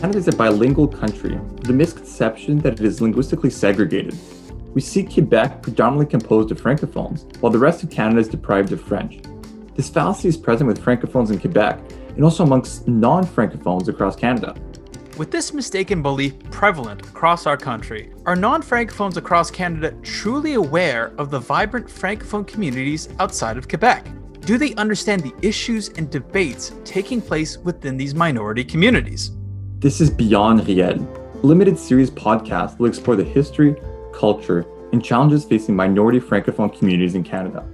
Canada is a bilingual country the misconception that it is linguistically segregated. We see Quebec predominantly composed of francophones, while the rest of Canada is deprived of French. This fallacy is present with francophones in Quebec and also amongst non francophones across Canada. With this mistaken belief prevalent across our country, are non francophones across Canada truly aware of the vibrant francophone communities outside of Quebec? Do they understand the issues and debates taking place within these minority communities? This is Beyond Riel, a limited series podcast that will explore the history, culture, and challenges facing minority francophone communities in Canada.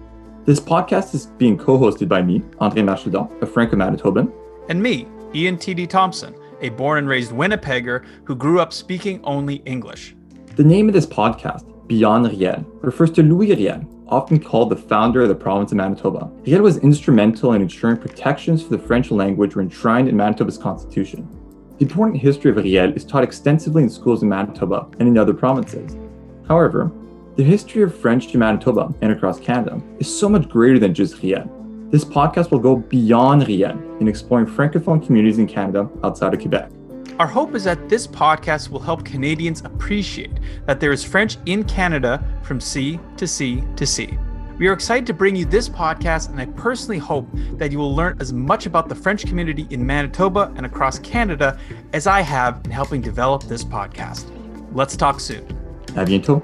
This podcast is being co-hosted by me, André Marchildon, a Franco-Manitoban, and me, Ian T.D. Thompson, a born and raised Winnipegger who grew up speaking only English. The name of this podcast, Beyond Riel, refers to Louis Riel, often called the founder of the province of Manitoba. Riel was instrumental in ensuring protections for the French language were enshrined in Manitoba's constitution. The important history of Riel is taught extensively in schools in Manitoba and in other provinces. However, the history of French in Manitoba and across Canada is so much greater than just Riel. This podcast will go beyond Riel in exploring francophone communities in Canada outside of Quebec. Our hope is that this podcast will help Canadians appreciate that there is French in Canada from sea to sea to sea. We are excited to bring you this podcast, and I personally hope that you will learn as much about the French community in Manitoba and across Canada as I have in helping develop this podcast. Let's talk soon. À bientôt.